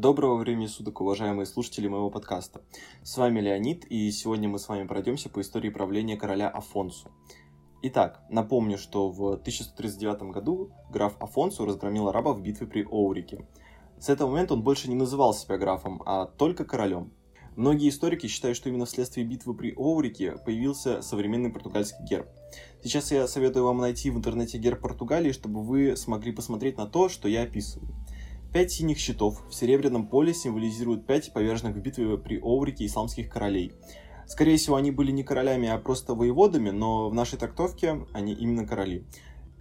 Доброго времени суток, уважаемые слушатели моего подкаста. С вами Леонид, и сегодня мы с вами пройдемся по истории правления короля Афонсу. Итак, напомню, что в 1139 году граф Афонсу разгромил арабов в битве при Оурике. С этого момента он больше не называл себя графом, а только королем. Многие историки считают, что именно вследствие битвы при Оурике появился современный португальский герб. Сейчас я советую вам найти в интернете герб Португалии, чтобы вы смогли посмотреть на то, что я описываю. Пять синих щитов в серебряном поле символизируют пять поверженных в битве при Оврике исламских королей. Скорее всего, они были не королями, а просто воеводами, но в нашей трактовке они именно короли.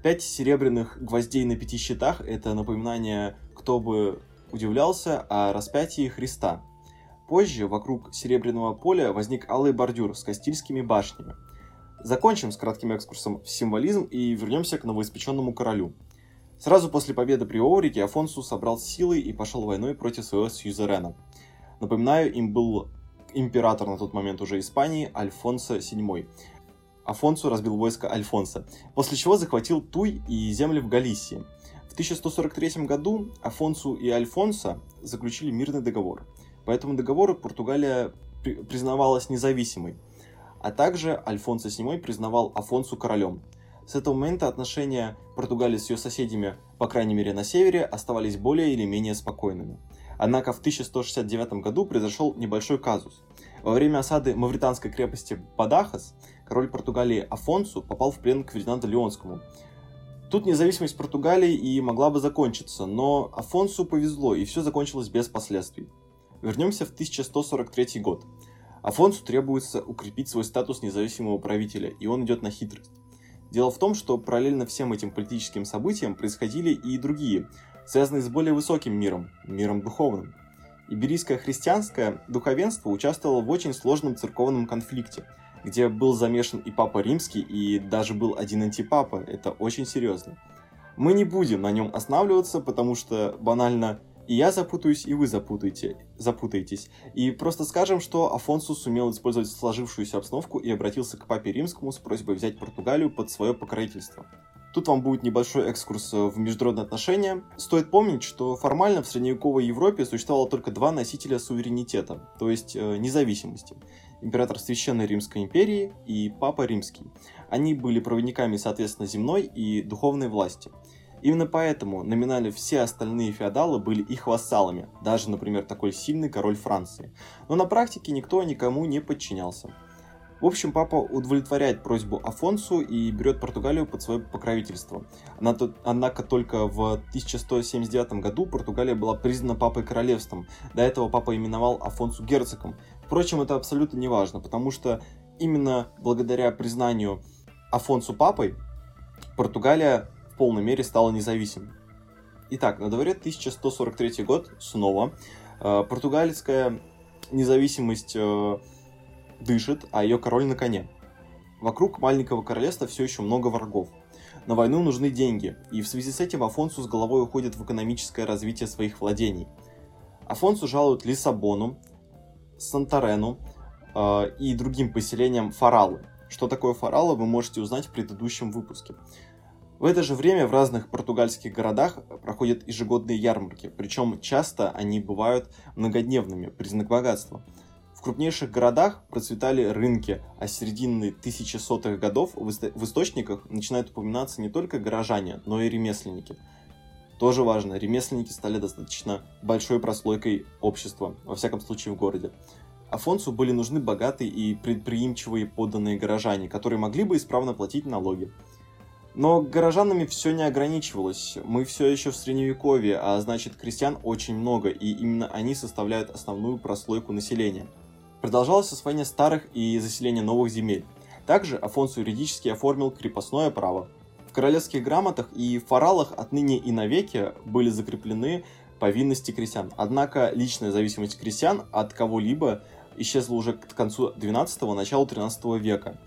Пять серебряных гвоздей на пяти щитах – это напоминание, кто бы удивлялся, о распятии Христа. Позже вокруг серебряного поля возник алый бордюр с кастильскими башнями. Закончим с кратким экскурсом в символизм и вернемся к новоиспеченному королю – Сразу после победы при Оурике Афонсу собрал силы и пошел войной против своего сьюзерена. Напоминаю, им был император на тот момент уже Испании Альфонсо VII. Афонсу разбил войско Альфонса, после чего захватил Туй и земли в Галисии. В 1143 году Афонсу и Альфонсо заключили мирный договор. По этому договору Португалия признавалась независимой, а также Альфонсо VII признавал Афонсу королем – с этого момента отношения Португалии с ее соседями, по крайней мере на севере, оставались более или менее спокойными. Однако в 1169 году произошел небольшой казус. Во время осады мавританской крепости Бадахас король Португалии Афонсу попал в плен к Фердинанду Леонскому. Тут независимость Португалии и могла бы закончиться, но Афонсу повезло, и все закончилось без последствий. Вернемся в 1143 год. Афонсу требуется укрепить свой статус независимого правителя, и он идет на хитрость. Дело в том, что параллельно всем этим политическим событиям происходили и другие, связанные с более высоким миром, миром духовным. Иберийское христианское духовенство участвовало в очень сложном церковном конфликте, где был замешан и Папа Римский, и даже был один антипапа, это очень серьезно. Мы не будем на нем останавливаться, потому что банально и я запутаюсь, и вы запутаете, запутаетесь. И просто скажем, что Афонсу сумел использовать сложившуюся обстановку и обратился к папе римскому с просьбой взять Португалию под свое покровительство. Тут вам будет небольшой экскурс в международные отношения. Стоит помнить, что формально в средневековой Европе существовало только два носителя суверенитета, то есть э, независимости. Император Священной Римской империи и Папа Римский. Они были проводниками, соответственно, земной и духовной власти – Именно поэтому номинально все остальные феодалы были их вассалами, даже, например, такой сильный король Франции. Но на практике никто никому не подчинялся. В общем, папа удовлетворяет просьбу Афонсу и берет Португалию под свое покровительство. Однако только в 1179 году Португалия была признана папой королевством. До этого папа именовал Афонсу герцогом. Впрочем, это абсолютно не важно, потому что именно благодаря признанию Афонсу папой Португалия полной мере стала независимой. Итак, на дворе 1143 год, снова. Э, португальская независимость э, дышит, а ее король на коне. Вокруг маленького королевства все еще много врагов. На войну нужны деньги, и в связи с этим Афонсу с головой уходит в экономическое развитие своих владений. Афонсу жалуют Лиссабону, Сантарену э, и другим поселениям Фаралы. Что такое Фаралы, вы можете узнать в предыдущем выпуске. В это же время в разных португальских городах проходят ежегодные ярмарки, причем часто они бывают многодневными, признак богатства. В крупнейших городах процветали рынки, а с середины 1100-х годов в источниках начинают упоминаться не только горожане, но и ремесленники. Тоже важно, ремесленники стали достаточно большой прослойкой общества, во всяком случае в городе. Афонсу были нужны богатые и предприимчивые подданные горожане, которые могли бы исправно платить налоги. Но горожанами все не ограничивалось. Мы все еще в средневековье, а значит крестьян очень много, и именно они составляют основную прослойку населения. Продолжалось освоение старых и заселение новых земель. Также Афонсу юридически оформил крепостное право. В королевских грамотах и форалах отныне и навеки были закреплены повинности крестьян. Однако личная зависимость крестьян от кого-либо исчезла уже к концу 12-го, началу 13 века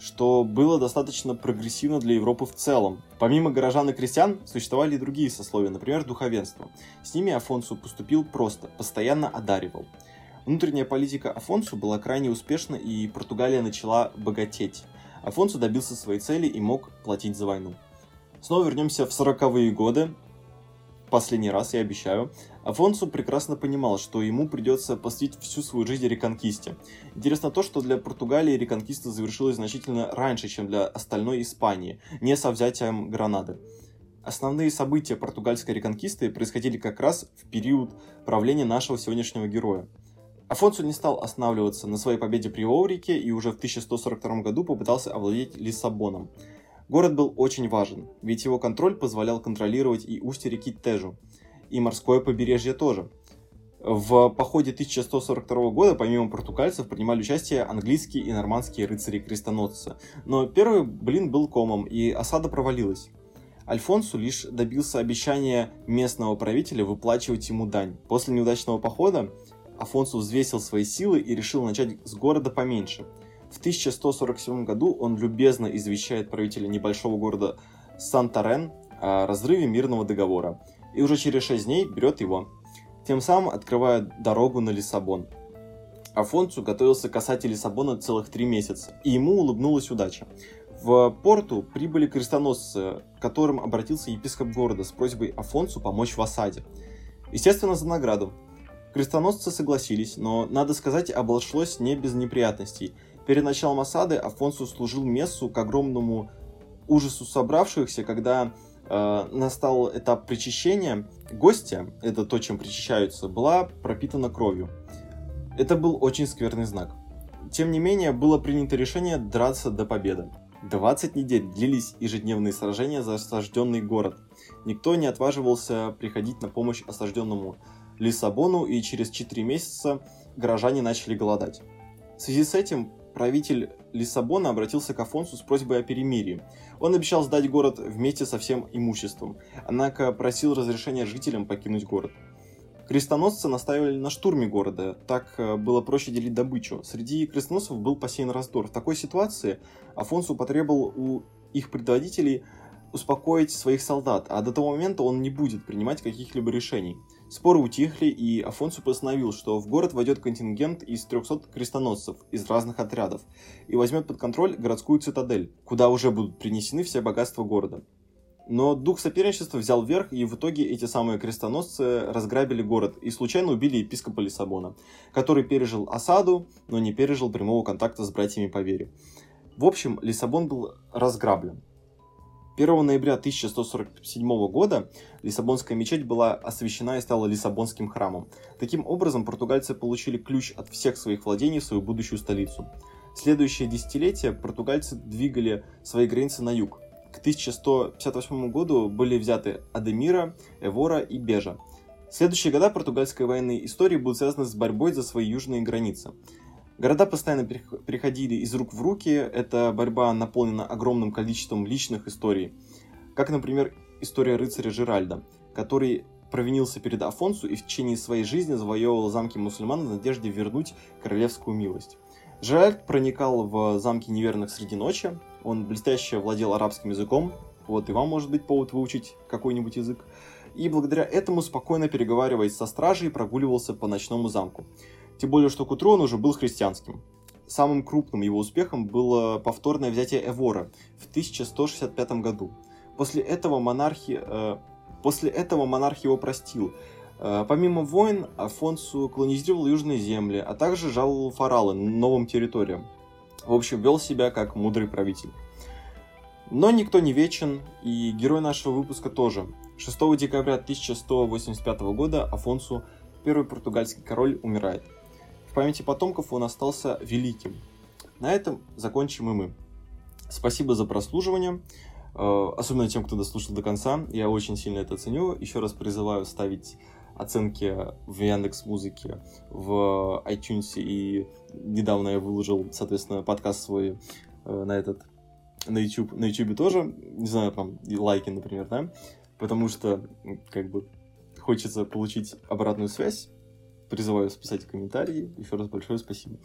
что было достаточно прогрессивно для Европы в целом. Помимо горожан и крестьян, существовали и другие сословия, например, духовенство. С ними Афонсу поступил просто, постоянно одаривал. Внутренняя политика Афонсу была крайне успешна, и Португалия начала богатеть. Афонсу добился своей цели и мог платить за войну. Снова вернемся в 40-е годы. Последний раз, я обещаю. Афонсу прекрасно понимал, что ему придется посвятить всю свою жизнь реконкисте. Интересно то, что для Португалии реконкиста завершилась значительно раньше, чем для остальной Испании, не со взятием Гранады. Основные события португальской реконкисты происходили как раз в период правления нашего сегодняшнего героя. Афонсу не стал останавливаться на своей победе при Оурике и уже в 1142 году попытался овладеть Лиссабоном. Город был очень важен, ведь его контроль позволял контролировать и устье реки Тежу, и морское побережье тоже. В походе 1142 года, помимо португальцев, принимали участие английские и нормандские рыцари-крестоносцы. Но первый блин был комом, и осада провалилась. Альфонсу лишь добился обещания местного правителя выплачивать ему дань. После неудачного похода Афонсу взвесил свои силы и решил начать с города поменьше. В 1147 году он любезно извещает правителя небольшого города Сантарен о разрыве мирного договора, и уже через 6 дней берет его, тем самым открывая дорогу на Лиссабон. Афонсу готовился касать Лиссабона целых три месяца, и ему улыбнулась удача. В порту прибыли крестоносцы, к которым обратился епископ города с просьбой Афонсу помочь в осаде. Естественно, за награду. Крестоносцы согласились, но, надо сказать, обошлось не без неприятностей. Перед началом осады Афонсу служил мессу к огромному ужасу собравшихся, когда э, настал этап причащения. Гостья, это то, чем причащаются, была пропитана кровью. Это был очень скверный знак. Тем не менее, было принято решение драться до победы. 20 недель длились ежедневные сражения за осажденный город. Никто не отваживался приходить на помощь осажденному Лиссабону, и через 4 месяца горожане начали голодать. В связи с этим правитель Лиссабона обратился к Афонсу с просьбой о перемирии. Он обещал сдать город вместе со всем имуществом, однако просил разрешения жителям покинуть город. Крестоносцы настаивали на штурме города, так э, было проще делить добычу. Среди крестоносцев был посеян раздор. В такой ситуации Афонсу потребовал у их предводителей успокоить своих солдат, а до того момента он не будет принимать каких-либо решений. Споры утихли, и Афонсу постановил, что в город войдет контингент из 300 крестоносцев из разных отрядов и возьмет под контроль городскую цитадель, куда уже будут принесены все богатства города. Но дух соперничества взял верх, и в итоге эти самые крестоносцы разграбили город и случайно убили епископа Лиссабона, который пережил осаду, но не пережил прямого контакта с братьями по вере. В общем, Лиссабон был разграблен. 1 ноября 1147 года Лиссабонская мечеть была освящена и стала Лиссабонским храмом. Таким образом, португальцы получили ключ от всех своих владений в свою будущую столицу. Следующее десятилетие португальцы двигали свои границы на юг, к 1158 году были взяты Адемира, Эвора и Бежа. Следующие года португальской военной истории будут связаны с борьбой за свои южные границы. Города постоянно переходили из рук в руки, эта борьба наполнена огромным количеством личных историй, как, например, история рыцаря Жиральда, который провинился перед Афонсу и в течение своей жизни завоевывал замки мусульман в надежде вернуть королевскую милость. Жеральд проникал в замки неверных среди ночи, он блестяще владел арабским языком, вот и вам может быть повод выучить какой-нибудь язык, и благодаря этому спокойно переговариваясь со стражей прогуливался по ночному замку. Тем более, что к утру он уже был христианским. Самым крупным его успехом было повторное взятие Эвора в 1165 году. После этого монархи, э, после этого монарх его простил. Э, помимо войн, Афонсу колонизировал южные земли, а также жаловал фаралы новым территориям. В общем, вел себя как мудрый правитель. Но никто не вечен, и герой нашего выпуска тоже. 6 декабря 1185 года Афонсу, первый португальский король, умирает. В памяти потомков он остался великим. На этом закончим и мы. Спасибо за прослушивание, э, особенно тем, кто дослушал до конца. Я очень сильно это ценю. Еще раз призываю ставить оценки в Яндекс Музыке, в iTunes, и недавно я выложил, соответственно, подкаст свой э, на этот, на YouTube, на YouTube тоже, не знаю, там, лайки, например, да, потому что, как бы, хочется получить обратную связь, призываю писать комментарии, еще раз большое спасибо.